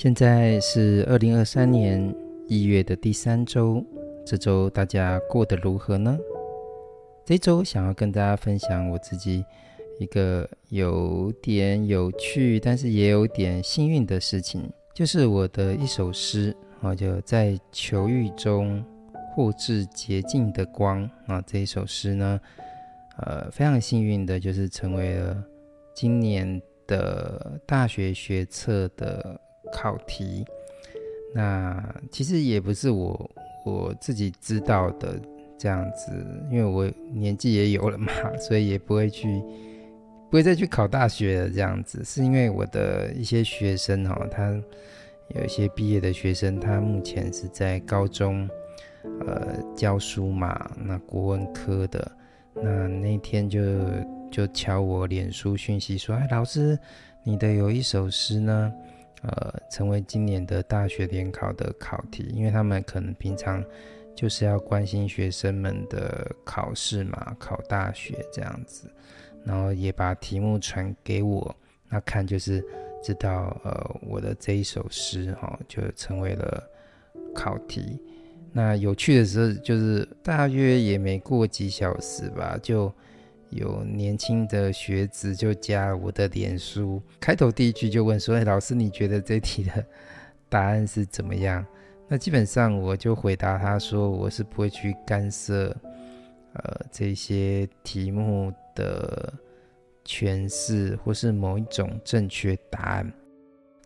现在是二零二三年一月的第三周，这周大家过得如何呢？这周想要跟大家分享我自己一个有点有趣，但是也有点幸运的事情，就是我的一首诗啊，就在囚狱中获致洁净的光啊，这一首诗呢，呃，非常幸运的就是成为了今年的大学学测的。考题，那其实也不是我我自己知道的这样子，因为我年纪也有了嘛，所以也不会去不会再去考大学了这样子，是因为我的一些学生哈，他有一些毕业的学生，他目前是在高中呃教书嘛，那国文科的，那那天就就敲我脸书讯息说，哎，老师，你的有一首诗呢。呃，成为今年的大学联考的考题，因为他们可能平常就是要关心学生们的考试嘛，考大学这样子，然后也把题目传给我，那看就是知道，呃，我的这一首诗哈、哦，就成为了考题。那有趣的时候就是大约也没过几小时吧，就。有年轻的学子就加我的脸书，开头第一句就问说：“哎，老师，你觉得这题的答案是怎么样？”那基本上我就回答他说：“我是不会去干涉，呃，这些题目的诠释或是某一种正确答案。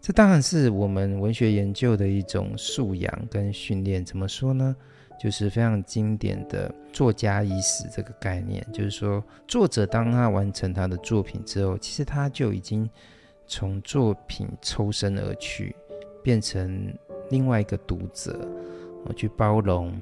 这当然是我们文学研究的一种素养跟训练。怎么说呢？”就是非常经典的作家已死这个概念，就是说，作者当他完成他的作品之后，其实他就已经从作品抽身而去，变成另外一个读者，去包容，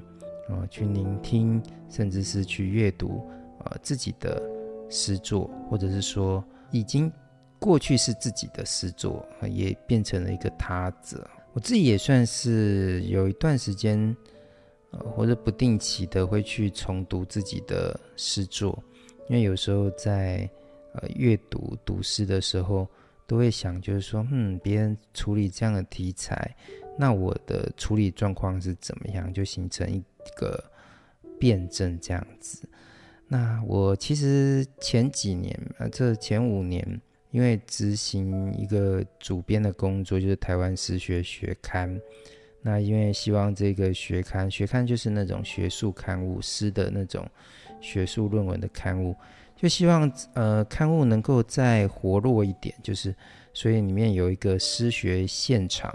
去聆听，甚至是去阅读，呃，自己的诗作，或者是说，已经过去是自己的诗作，也变成了一个他者。我自己也算是有一段时间。呃，或者不定期的会去重读自己的诗作，因为有时候在呃阅读读诗的时候，都会想，就是说，嗯，别人处理这样的题材，那我的处理状况是怎么样，就形成一个辩证这样子。那我其实前几年，呃，这前五年，因为执行一个主编的工作，就是台湾诗学学刊。那因为希望这个学刊，学刊就是那种学术刊物，诗的那种学术论文的刊物，就希望呃刊物能够再活络一点，就是所以里面有一个诗学现场。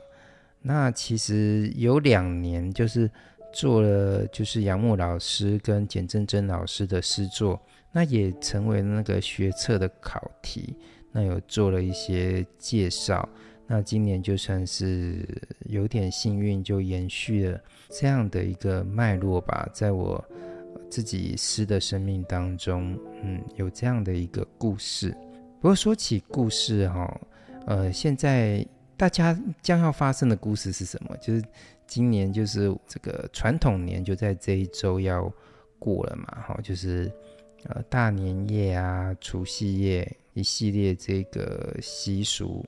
那其实有两年，就是做了就是杨牧老师跟简正真老师的诗作，那也成为那个学测的考题，那有做了一些介绍。那今年就算是有点幸运，就延续了这样的一个脉络吧，在我自己诗的生命当中，嗯，有这样的一个故事。不过说起故事哈，呃，现在大家将要发生的故事是什么？就是今年就是这个传统年就在这一周要过了嘛，哈，就是呃大年夜啊、除夕夜一系列这个习俗。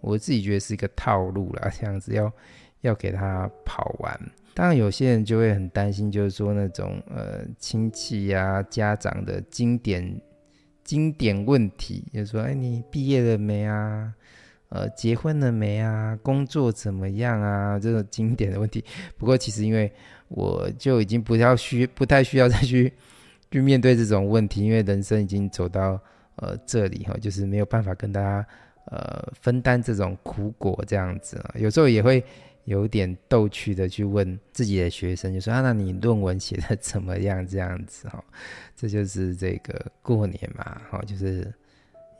我自己觉得是一个套路啦，这样子要要给他跑完。当然，有些人就会很担心，就是说那种呃亲戚呀、家长的经典经典问题，就说，哎，你毕业了没啊？呃，结婚了没啊？工作怎么样啊？这种经典的问题。不过，其实因为我就已经不要需不太需要再去去面对这种问题，因为人生已经走到呃这里哈，就是没有办法跟大家。呃，分担这种苦果这样子啊，有时候也会有点逗趣的去问自己的学生，就说啊，那你论文写的怎么样？这样子哈，这就是这个过年嘛，哈，就是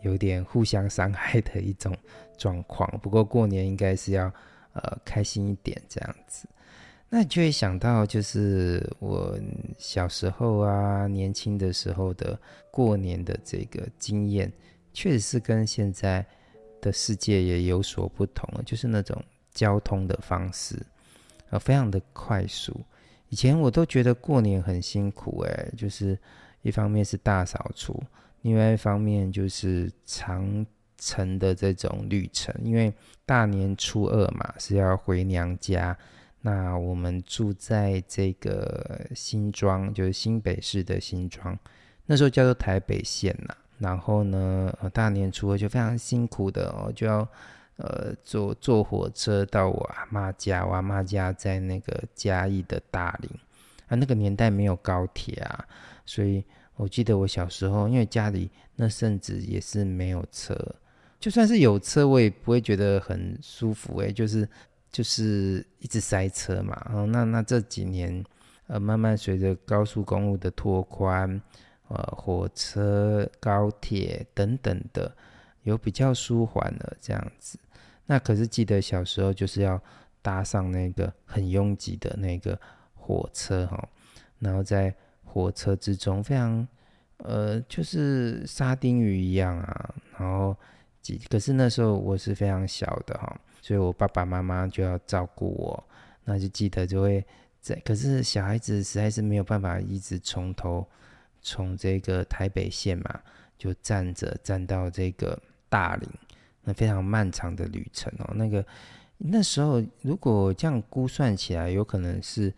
有点互相伤害的一种状况。不过过年应该是要呃开心一点这样子。那就会想到，就是我小时候啊，年轻的时候的过年的这个经验，确实是跟现在。的世界也有所不同了，就是那种交通的方式，呃，非常的快速。以前我都觉得过年很辛苦，诶，就是一方面是大扫除，另外一方面就是长程的这种旅程，因为大年初二嘛是要回娘家。那我们住在这个新庄，就是新北市的新庄，那时候叫做台北县呐。然后呢，大年初二就非常辛苦的哦，就要呃坐坐火车到我阿妈家，我阿妈家在那个嘉义的大林啊，那个年代没有高铁啊，所以我记得我小时候，因为家里那甚至也是没有车，就算是有车，我也不会觉得很舒服诶，就是。就是一直塞车嘛，哦，那那这几年，呃，慢慢随着高速公路的拓宽，呃，火车、高铁等等的，有比较舒缓了这样子。那可是记得小时候就是要搭上那个很拥挤的那个火车哈，然后在火车之中非常，呃，就是沙丁鱼一样啊，然后挤。可是那时候我是非常小的哈。所以我爸爸妈妈就要照顾我，那就记得就会在。可是小孩子实在是没有办法一直从头从这个台北县嘛，就站着站到这个大林，那非常漫长的旅程哦。那个那时候如果这样估算起来，有可能是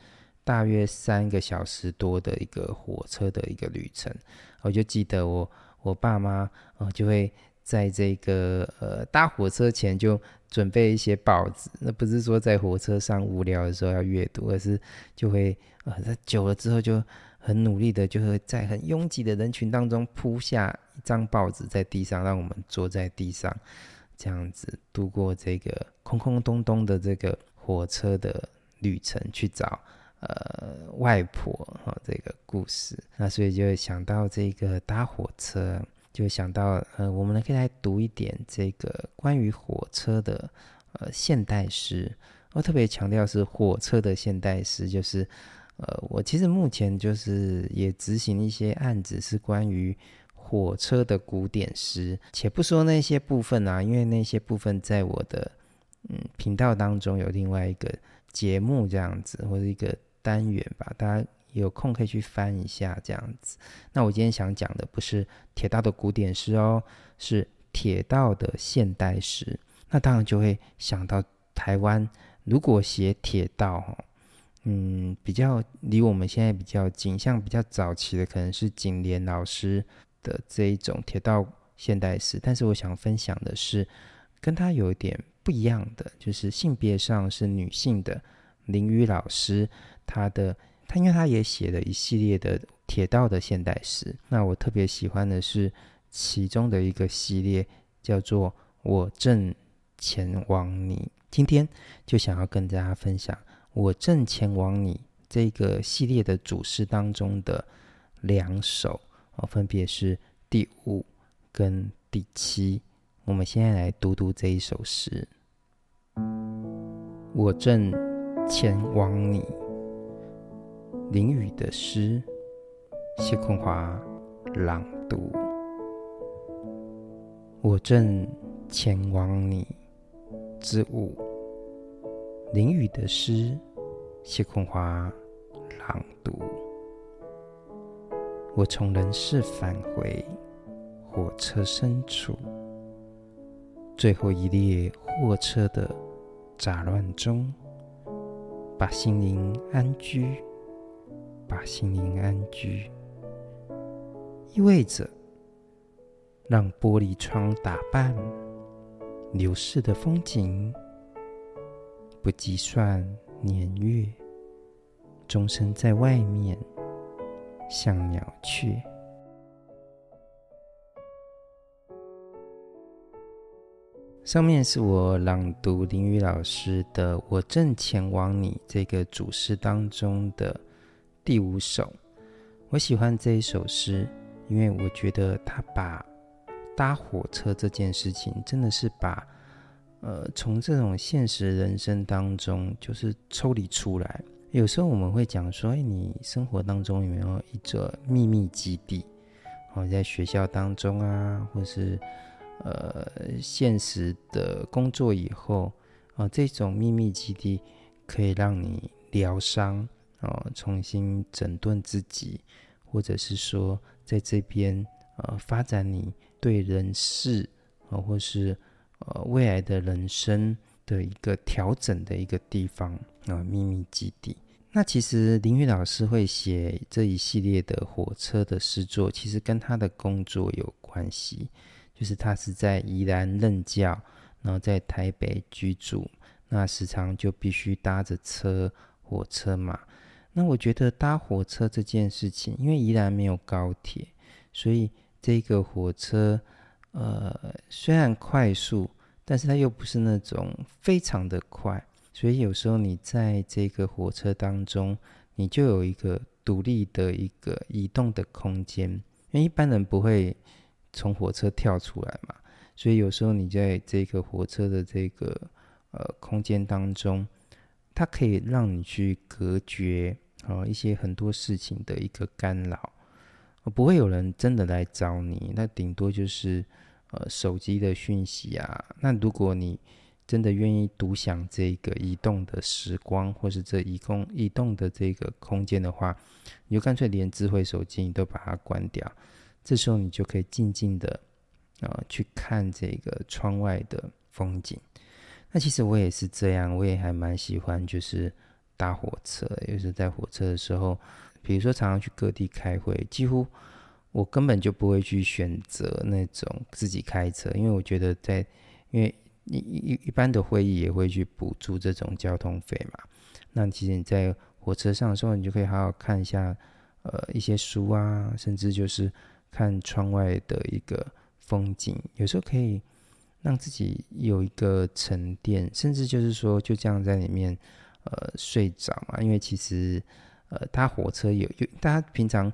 大约三个小时多的一个火车的一个旅程。我就记得我我爸妈哦就会在这个呃搭火车前就。准备一些报纸，那不是说在火车上无聊的时候要阅读，而是就会呃，久了之后就很努力的，就会在很拥挤的人群当中铺下一张报纸在地上，让我们坐在地上，这样子度过这个空空洞洞的这个火车的旅程，去找呃外婆哈这个故事。那所以就会想到这个搭火车。就想到，呃，我们可以来读一点这个关于火车的，呃，现代诗。我特别强调是火车的现代诗，就是，呃，我其实目前就是也执行一些案子，是关于火车的古典诗。且不说那些部分啊，因为那些部分在我的嗯频道当中有另外一个节目这样子，或者一个单元吧，大家。有空可以去翻一下这样子。那我今天想讲的不是铁道的古典诗哦，是铁道的现代诗。那当然就会想到台湾，如果写铁道，嗯，比较离我们现在比较近，像比较早期的可能是景廉老师的这一种铁道现代诗。但是我想分享的是，跟他有一点不一样的，就是性别上是女性的林语老师，她的。他因为他也写了一系列的铁道的现代诗，那我特别喜欢的是其中的一个系列，叫做《我正前往你》。今天就想要跟大家分享《我正前往你》这个系列的主诗当中的两首，哦，分别是第五跟第七。我们现在来读读这一首诗：我正前往你。林语的诗，谢坤华朗读。我正前往你之五。淋雨的诗，谢坤华朗读。我从人世返回火车深处，最后一列货车的杂乱中，把心灵安居。把心灵安居，意味着让玻璃窗打扮流逝的风景，不计算年月，终身在外面像鸟雀。上面是我朗读林语老师的《我正前往你》这个主诗当中的。第五首，我喜欢这一首诗，因为我觉得他把搭火车这件事情，真的是把呃从这种现实人生当中，就是抽离出来。有时候我们会讲说，哎，你生活当中有没有一个秘密基地？哦，在学校当中啊，或是呃现实的工作以后，啊，这种秘密基地可以让你疗伤。哦，重新整顿自己，或者是说，在这边呃发展你对人事啊，或是呃未来的人生的一个调整的一个地方啊，秘密基地。那其实林雨老师会写这一系列的火车的诗作，其实跟他的工作有关系，就是他是在宜兰任教，然后在台北居住，那时常就必须搭着车火车嘛。那我觉得搭火车这件事情，因为宜兰没有高铁，所以这个火车，呃，虽然快速，但是它又不是那种非常的快，所以有时候你在这个火车当中，你就有一个独立的一个移动的空间，因为一般人不会从火车跳出来嘛，所以有时候你在这个火车的这个呃空间当中，它可以让你去隔绝。哦，一些很多事情的一个干扰，不会有人真的来找你，那顶多就是呃手机的讯息啊。那如果你真的愿意独享这个移动的时光，或是这移动移动的这个空间的话，你就干脆连智慧手机你都把它关掉。这时候你就可以静静的呃去看这个窗外的风景。那其实我也是这样，我也还蛮喜欢就是。搭火车，有时在火车的时候，比如说常常去各地开会，几乎我根本就不会去选择那种自己开车，因为我觉得在，因为一一一般的会议也会去补助这种交通费嘛。那其实你在火车上的时候，你就可以好好看一下，呃，一些书啊，甚至就是看窗外的一个风景，有时候可以让自己有一个沉淀，甚至就是说就这样在里面。呃，睡着嘛？因为其实，呃，搭火车有有，大家平常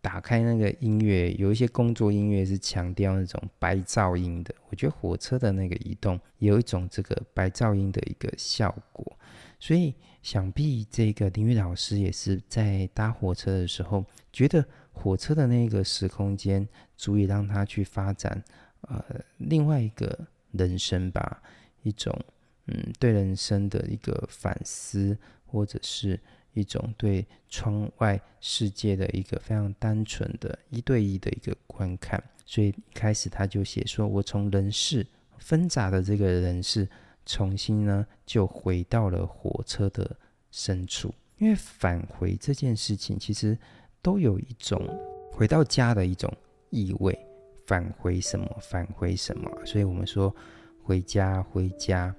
打开那个音乐，有一些工作音乐是强调那种白噪音的。我觉得火车的那个移动有一种这个白噪音的一个效果，所以想必这个林雨老师也是在搭火车的时候，觉得火车的那个时空间足以让他去发展呃另外一个人生吧，一种。嗯，对人生的一个反思，或者是一种对窗外世界的一个非常单纯的一对一的一个观看。所以开始他就写说：“我从人世纷杂的这个人世，重新呢就回到了火车的深处。因为返回这件事情，其实都有一种回到家的一种意味。返回什么？返回什么？所以我们说回家，回家。”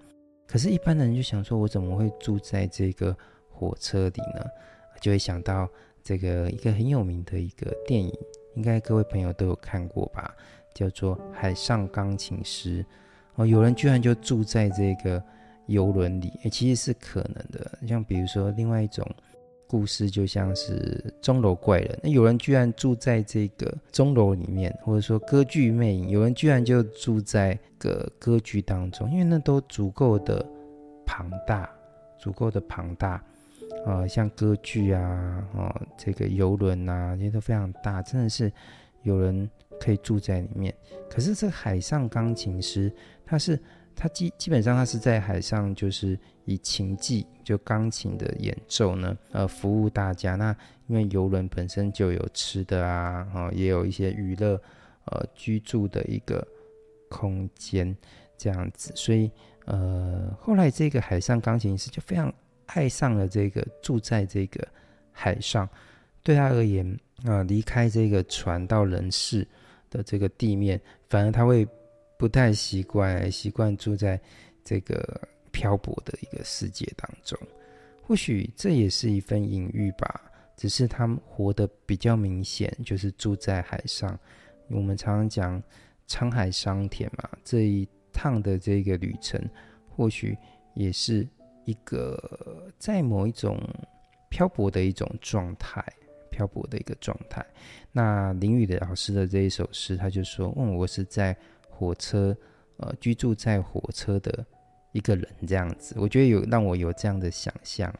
可是，一般的人就想说，我怎么会住在这个火车里呢？就会想到这个一个很有名的一个电影，应该各位朋友都有看过吧？叫做《海上钢琴师》哦。有人居然就住在这个游轮里，诶，其实是可能的。像比如说，另外一种。故事就像是钟楼怪人，那有人居然住在这个钟楼里面，或者说歌剧魅影，有人居然就住在个歌剧当中，因为那都足够的庞大，足够的庞大、呃，像歌剧啊，哦、这个游轮啊，这些都非常大，真的是有人可以住在里面。可是这海上钢琴师，他是。他基基本上，他是在海上，就是以琴技，就钢琴的演奏呢，呃，服务大家。那因为游轮本身就有吃的啊，哦，也有一些娱乐，呃，居住的一个空间这样子。所以，呃，后来这个海上钢琴师就非常爱上了这个住在这个海上。对他而言，啊、离开这个船到人世的这个地面，反而他会。不太习惯，习惯住在这个漂泊的一个世界当中。或许这也是一份隐喻吧。只是他们活得比较明显，就是住在海上。我们常常讲“沧海桑田”嘛，这一趟的这个旅程，或许也是一个在某一种漂泊的一种状态，漂泊的一个状态。那林雨的老师的这一首诗，他就说：“嗯，我是在。”火车，呃，居住在火车的一个人这样子，我觉得有让我有这样的想象。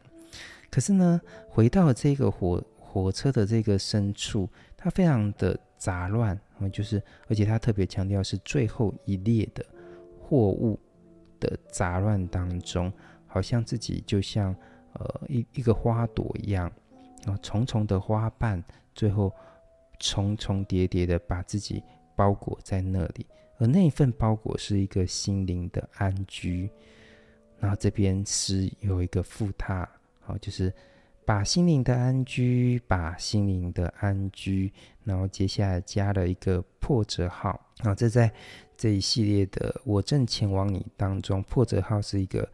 可是呢，回到这个火火车的这个深处，它非常的杂乱，嗯，就是而且他特别强调是最后一列的货物的杂乱当中，好像自己就像呃一一个花朵一样，啊，重重的花瓣，最后重重叠叠的把自己包裹在那里。而那一份包裹是一个心灵的安居。然后这边诗有一个副沓，好，就是把心灵的安居，把心灵的安居。然后接下来加了一个破折号，啊，这在这一系列的“我正前往你”当中，破折号是一个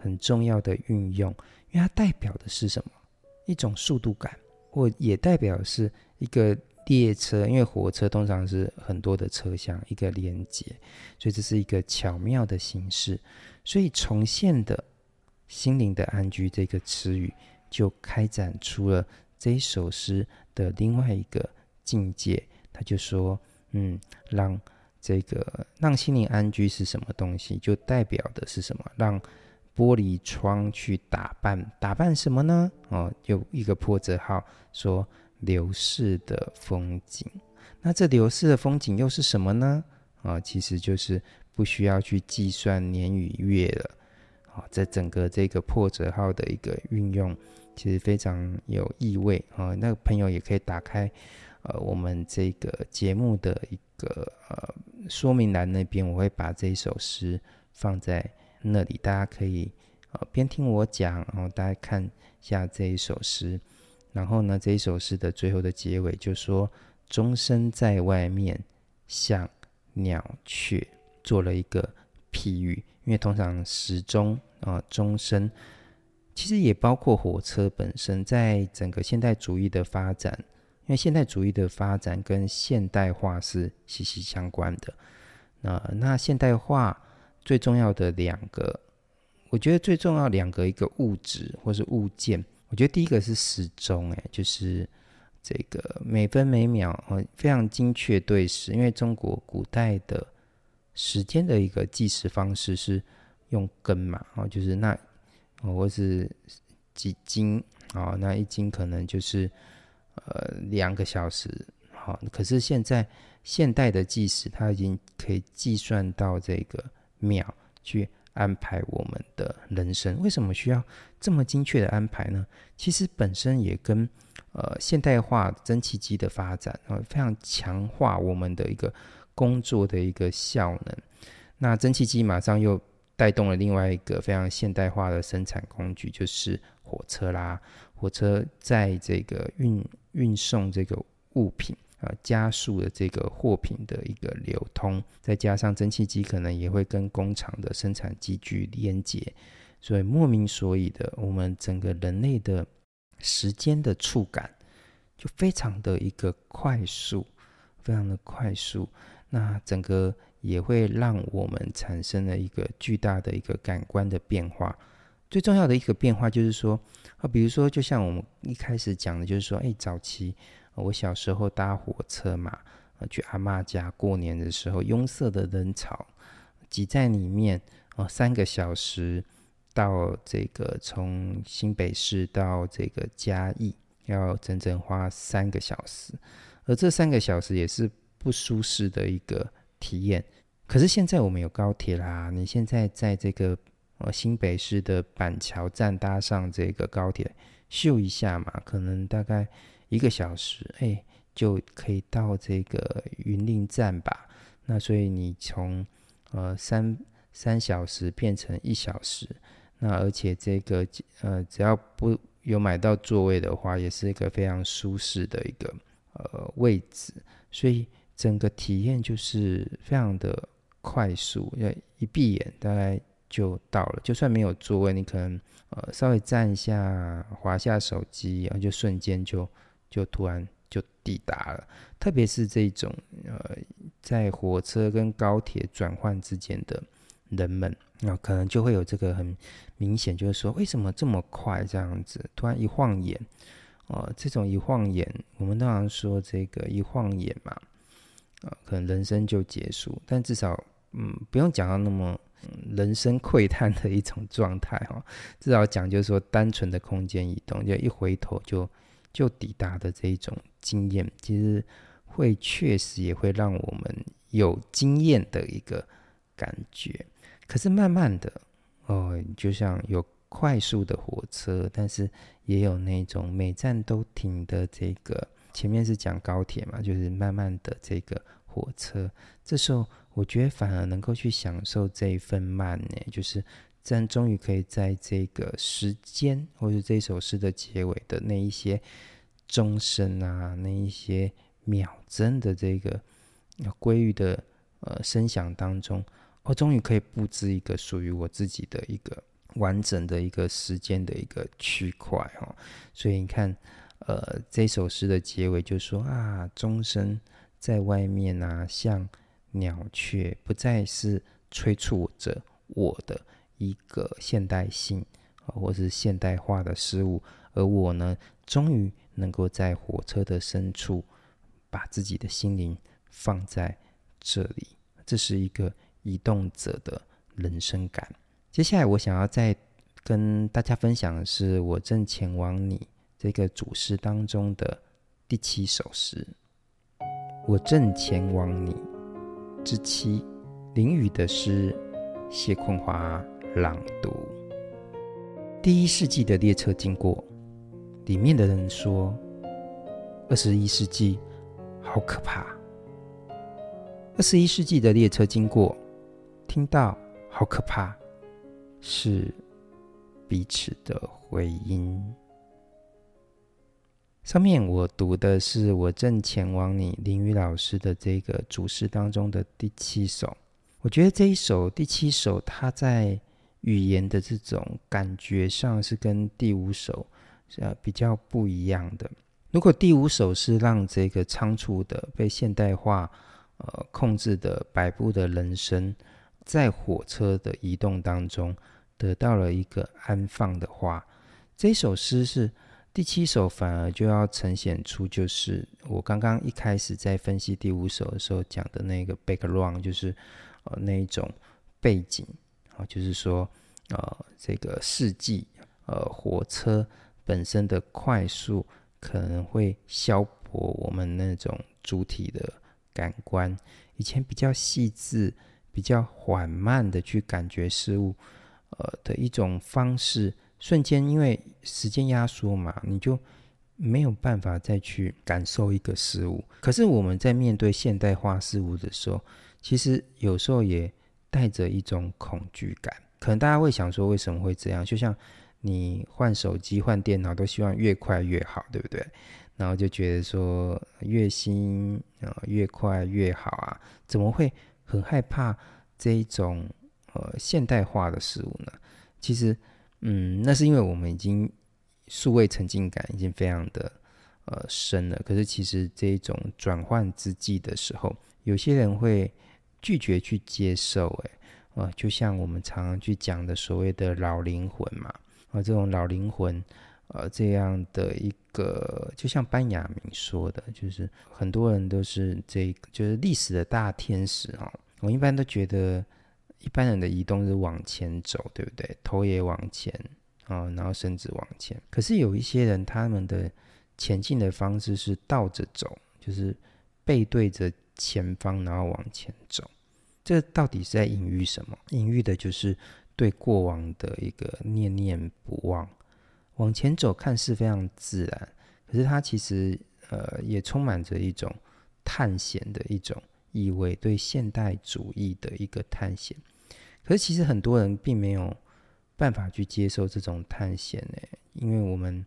很重要的运用，因为它代表的是什么？一种速度感，或也代表是一个。列车，因为火车通常是很多的车厢，一个连接，所以这是一个巧妙的形式。所以重现的心灵的安居这个词语，就开展出了这一首诗的另外一个境界。他就说：“嗯，让这个让心灵安居是什么东西？就代表的是什么？让玻璃窗去打扮，打扮什么呢？哦，有一个破折号说。”流逝的风景，那这流逝的风景又是什么呢？啊，其实就是不需要去计算年与月了。啊，这整个这个破折号的一个运用，其实非常有意味啊。那个朋友也可以打开呃我们这个节目的一个呃说明栏那边，我会把这一首诗放在那里，大家可以呃边听我讲，然后大家看一下这一首诗。然后呢，这一首诗的最后的结尾就说：“钟声在外面，像鸟雀。”做了一个譬喻，因为通常时钟啊，钟声其实也包括火车本身，在整个现代主义的发展，因为现代主义的发展跟现代化是息息相关的。那那现代化最重要的两个，我觉得最重要两个，一个物质或是物件。我觉得第一个是时钟，哎，就是这个每分每秒哦，非常精确对时。因为中国古代的时间的一个计时方式是用根嘛，哦，就是那，或是几斤啊，那一斤可能就是呃两个小时，好，可是现在现代的计时，它已经可以计算到这个秒去。安排我们的人生，为什么需要这么精确的安排呢？其实本身也跟呃现代化蒸汽机的发展啊、呃，非常强化我们的一个工作的一个效能。那蒸汽机马上又带动了另外一个非常现代化的生产工具，就是火车啦。火车在这个运运送这个物品。呃，加速了这个货品的一个流通，再加上蒸汽机可能也会跟工厂的生产机具连接，所以莫名所以的，我们整个人类的时间的触感就非常的一个快速，非常的快速。那整个也会让我们产生了一个巨大的一个感官的变化。最重要的一个变化就是说，啊，比如说，就像我们一开始讲的，就是说，哎，早期。我小时候搭火车嘛，去阿嬷家过年的时候，拥塞的人潮挤在里面，哦，三个小时到这个从新北市到这个嘉义，要整整花三个小时，而这三个小时也是不舒适的一个体验。可是现在我们有高铁啦，你现在在这个呃新北市的板桥站搭上这个高铁，秀一下嘛，可能大概。一个小时，哎，就可以到这个云林站吧？那所以你从呃三三小时变成一小时，那而且这个呃只要不有买到座位的话，也是一个非常舒适的一个呃位置，所以整个体验就是非常的快速，要一闭眼大概就到了。就算没有座位，你可能呃稍微站一下，滑下手机，然后就瞬间就。就突然就抵达了，特别是这种呃，在火车跟高铁转换之间的人们，那可能就会有这个很明显，就是说为什么这么快这样子？突然一晃眼，哦、这种一晃眼，我们通常说这个一晃眼嘛，呃，可能人生就结束，但至少嗯，不用讲到那么、人生喟叹的一种状态哈，至少讲就是说单纯的空间移动，就一回头就。就抵达的这一种经验，其实会确实也会让我们有经验的一个感觉。可是慢慢的，哦，就像有快速的火车，但是也有那种每站都停的这个。前面是讲高铁嘛，就是慢慢的这个火车。这时候我觉得反而能够去享受这一份慢呢，就是真终于可以在这个时间，或者这首诗的结尾的那一些钟声啊，那一些秒针的这个规律的呃声响当中，我终于可以布置一个属于我自己的一个完整的一个时间的一个区块哦。所以你看，呃，这首诗的结尾就说啊，钟声在外面啊，像。鸟雀不再是催促着我的一个现代性，或是现代化的事物，而我呢，终于能够在火车的深处，把自己的心灵放在这里。这是一个移动者的人生感。接下来，我想要再跟大家分享的是，我正前往你这个主诗当中的第七首诗。我正前往你。之七，林语的诗，谢坤华朗读。第一世纪的列车经过，里面的人说：“二十一世纪好可怕。”二十一世纪的列车经过，听到好可怕，是彼此的回音。上面我读的是我正前往你林语老师的这个主诗当中的第七首。我觉得这一首第七首，它在语言的这种感觉上是跟第五首呃比较不一样的。如果第五首是让这个仓促的被现代化呃控制的摆布的人生，在火车的移动当中得到了一个安放的话，这首诗是。第七首反而就要呈现出，就是我刚刚一开始在分析第五首的时候讲的那个 background，就是呃那一种背景就是说呃这个世纪呃火车本身的快速可能会消薄我们那种主体的感官，以前比较细致、比较缓慢的去感觉事物呃的一种方式。瞬间，因为时间压缩嘛，你就没有办法再去感受一个事物。可是我们在面对现代化事物的时候，其实有时候也带着一种恐惧感。可能大家会想说，为什么会这样？就像你换手机、换电脑，都希望越快越好，对不对？然后就觉得说越新啊，越快越好啊，怎么会很害怕这一种呃现代化的事物呢？其实。嗯，那是因为我们已经数位沉浸感已经非常的呃深了。可是其实这一种转换之际的时候，有些人会拒绝去接受。哎，呃，就像我们常常去讲的所谓的老灵魂嘛，啊，这种老灵魂，呃，这样的一个，就像班雅明说的，就是很多人都是这，就是历史的大天使啊。我一般都觉得。一般人的移动是往前走，对不对？头也往前啊，然后身子往前。可是有一些人，他们的前进的方式是倒着走，就是背对着前方，然后往前走。这到底是在隐喻什么？隐喻的就是对过往的一个念念不忘。往前走看似非常自然，可是它其实呃也充满着一种探险的一种意味，对现代主义的一个探险。可是其实很多人并没有办法去接受这种探险呢，因为我们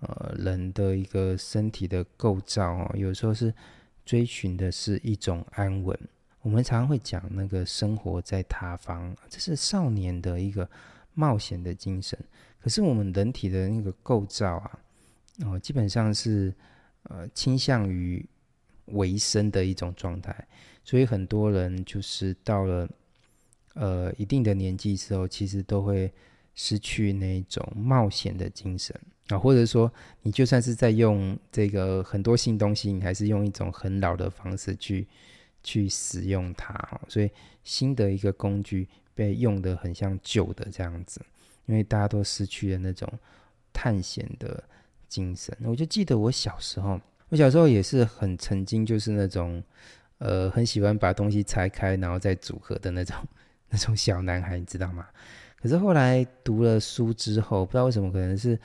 呃人的一个身体的构造哦，有时候是追寻的是一种安稳。我们常常会讲那个生活在他方，这是少年的一个冒险的精神。可是我们人体的那个构造啊，哦，基本上是呃倾向于维生的一种状态，所以很多人就是到了。呃，一定的年纪之后，其实都会失去那种冒险的精神啊，或者说，你就算是在用这个很多新东西，你还是用一种很老的方式去去使用它哦。所以，新的一个工具被用得很像旧的这样子，因为大家都失去了那种探险的精神。我就记得我小时候，我小时候也是很曾经就是那种呃，很喜欢把东西拆开然后再组合的那种。那种小男孩，你知道吗？可是后来读了书之后，不知道为什么，可能是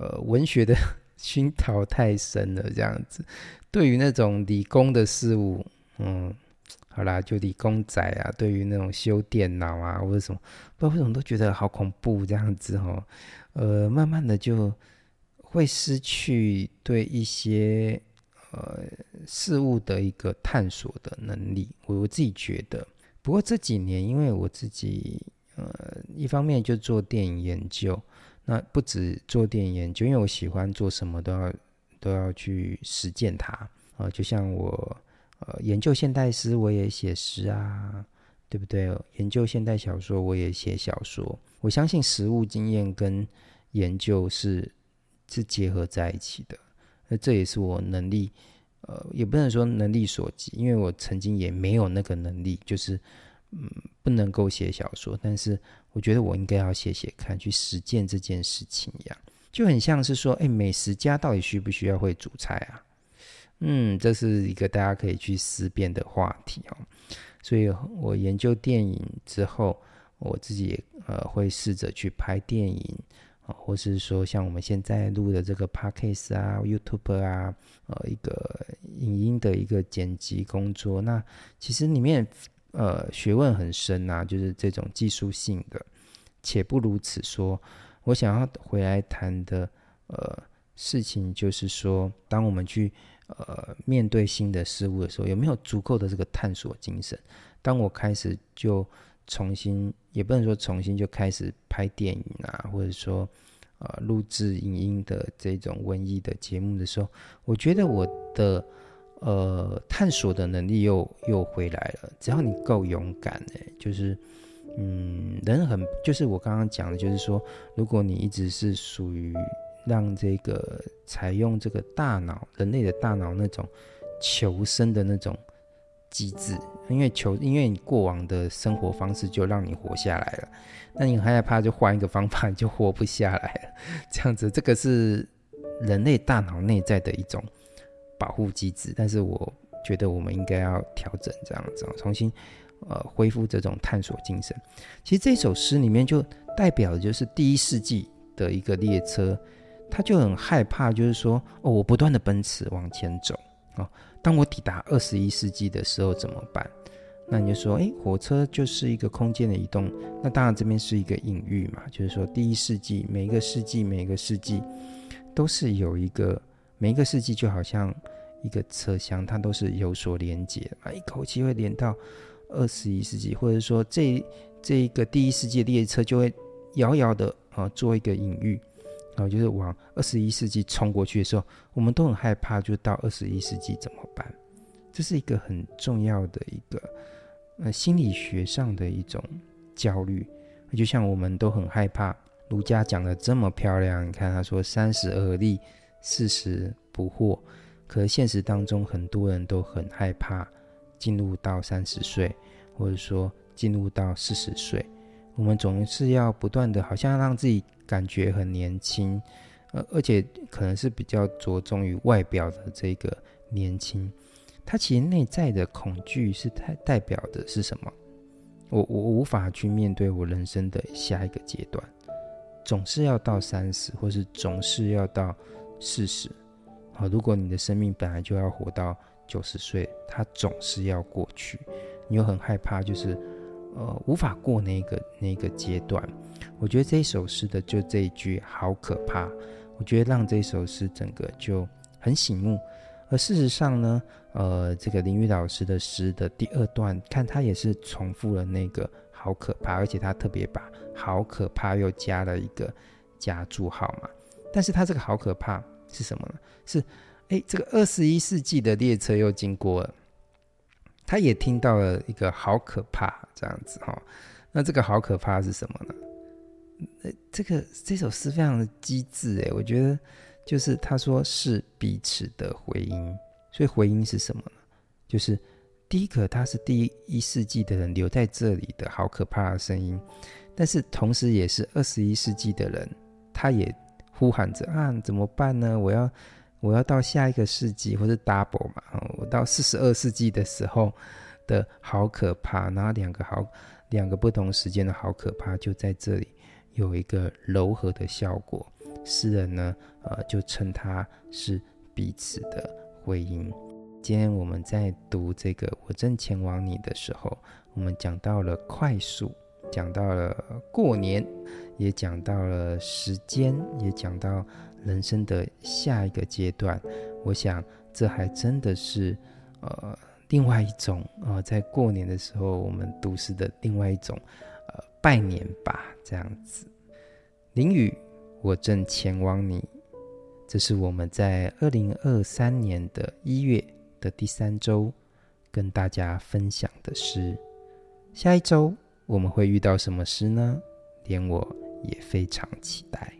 呃文学的 熏陶太深了，这样子，对于那种理工的事物，嗯，好啦，就理工仔啊，对于那种修电脑啊或者什么，不知道为什么都觉得好恐怖这样子哦。呃，慢慢的就会失去对一些呃事物的一个探索的能力。我我自己觉得，不过这几年因为我自己呃一方面就做电影研究，那不止做电影研究，因为我喜欢做什么都要都要去实践它啊，呃，就像我。呃，研究现代诗，我也写诗啊，对不对？研究现代小说，我也写小说。我相信实务经验跟研究是是结合在一起的。那这也是我能力，呃，也不能说能力所及，因为我曾经也没有那个能力，就是嗯，不能够写小说。但是我觉得我应该要写写看，去实践这件事情一样，就很像是说，哎，美食家到底需不需要会煮菜啊？嗯，这是一个大家可以去思辨的话题哦。所以我研究电影之后，我自己也呃会试着去拍电影，或是说像我们现在录的这个 Podcast 啊、YouTube 啊，呃，一个影音的一个剪辑工作。那其实里面呃学问很深啊，就是这种技术性的。且不如此说，我想要回来谈的呃事情，就是说，当我们去呃，面对新的事物的时候，有没有足够的这个探索精神？当我开始就重新，也不能说重新就开始拍电影啊，或者说呃录制影音的这种文艺的节目的时候，我觉得我的呃探索的能力又又回来了。只要你够勇敢，欸，就是嗯，人很就是我刚刚讲的，就是说，如果你一直是属于。让这个采用这个大脑，人类的大脑那种求生的那种机制，因为求，因为你过往的生活方式就让你活下来了，那你很害怕就换一个方法，你就活不下来了。这样子，这个是人类大脑内在的一种保护机制，但是我觉得我们应该要调整这样子，重新呃恢复这种探索精神。其实这首诗里面就代表的就是第一世纪的一个列车。他就很害怕，就是说，哦，我不断的奔驰往前走，哦，当我抵达二十一世纪的时候怎么办？那你就说，诶，火车就是一个空间的移动，那当然这边是一个隐喻嘛，就是说第一世纪，每一个世纪，每一个世纪都是有一个，每一个世纪就好像一个车厢，它都是有所连接啊，一口气会连到二十一世纪，或者说这这一个第一世纪列车就会遥遥的啊做一个隐喻。然后就是往二十一世纪冲过去的时候，我们都很害怕，就到二十一世纪怎么办？这是一个很重要的一个呃心理学上的一种焦虑。就像我们都很害怕，儒家讲的这么漂亮，你看他说三十而立，四十不惑。可现实当中，很多人都很害怕进入到三十岁，或者说进入到四十岁。我们总是要不断的，好像让自己感觉很年轻，呃，而且可能是比较着重于外表的这个年轻。它其实内在的恐惧是代代表的是什么？我我无法去面对我人生的下一个阶段，总是要到三十，或是总是要到四十。好，如果你的生命本来就要活到九十岁，它总是要过去，你又很害怕，就是。呃，无法过那个那个阶段，我觉得这一首诗的就这一句好可怕。我觉得让这首诗整个就很醒目。而事实上呢，呃，这个林雨老师的诗的第二段，看他也是重复了那个好可怕，而且他特别把好可怕又加了一个加注号嘛。但是他这个好可怕是什么呢？是哎，这个二十一世纪的列车又经过了。他也听到了一个好可怕这样子哈，那这个好可怕是什么呢？呃这个这首诗非常的机智诶，我觉得就是他说是彼此的回音，所以回音是什么呢？就是第一个他是第一世纪的人留在这里的好可怕的声音，但是同时也是二十一世纪的人，他也呼喊着啊，怎么办呢？我要。我要到下一个世纪，或是 double 嘛？我到四十二世纪的时候的好可怕，然后两个好，两个不同时间的好可怕，就在这里有一个柔和的效果。诗人呢，呃，就称它是彼此的回音。今天我们在读这个“我正前往你”的时候，我们讲到了快速，讲到了过年，也讲到了时间，也讲到人生的下一个阶段。我想，这还真的是呃另外一种啊、呃，在过年的时候我们读诗的另外一种呃拜年吧，这样子。淋雨，我正前往你。这是我们在二零二三年的一月的第三周跟大家分享的诗。下一周我们会遇到什么事呢？连我也非常期待。